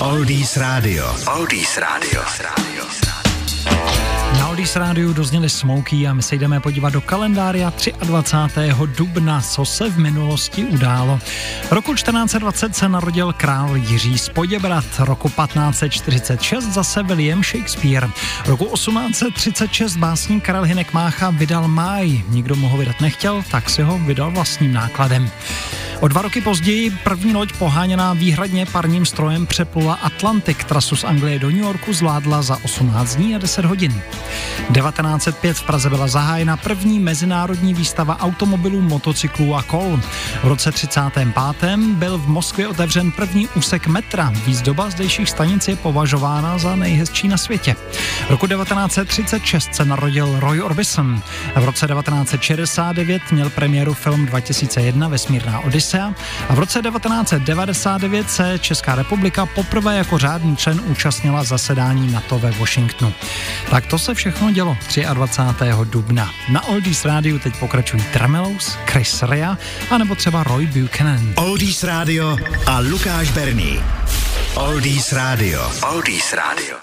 Oldies Radio. Oldies Radio. Na Oldies Rádiu dozněli Smokey a my se jdeme podívat do kalendária 23. dubna, co se v minulosti událo. Roku 1420 se narodil král Jiří z Poděbrat, roku 1546 zase William Shakespeare. Roku 1836 básník Karel Hinek Mácha vydal Máj. Nikdo mu ho vydat nechtěl, tak si ho vydal vlastním nákladem. O dva roky později první loď poháněná výhradně parním strojem přeplula Atlantik. Trasu z Anglie do New Yorku zvládla za 18 dní a 10 hodin. 1905 v Praze byla zahájena první mezinárodní výstava automobilů, motocyklů a kol. V roce 35. byl v Moskvě otevřen první úsek metra. Výzdoba zdejších stanic je považována za nejhezčí na světě. V roku 1936 se narodil Roy Orbison. V roce 1969 měl premiéru film 2001 Vesmírná Odisea a v roce 1999 se Česká republika poprvé jako řádný člen účastnila zasedání NATO ve Washingtonu. Tak to se všechno dělo 23. dubna. Na Oldies rádiu teď pokračují Tramelos, Chris Rea a nebo třeba Roy Buchanan. Oldies Radio a Lukáš Berný. Oldies Radio. Oldies Radio.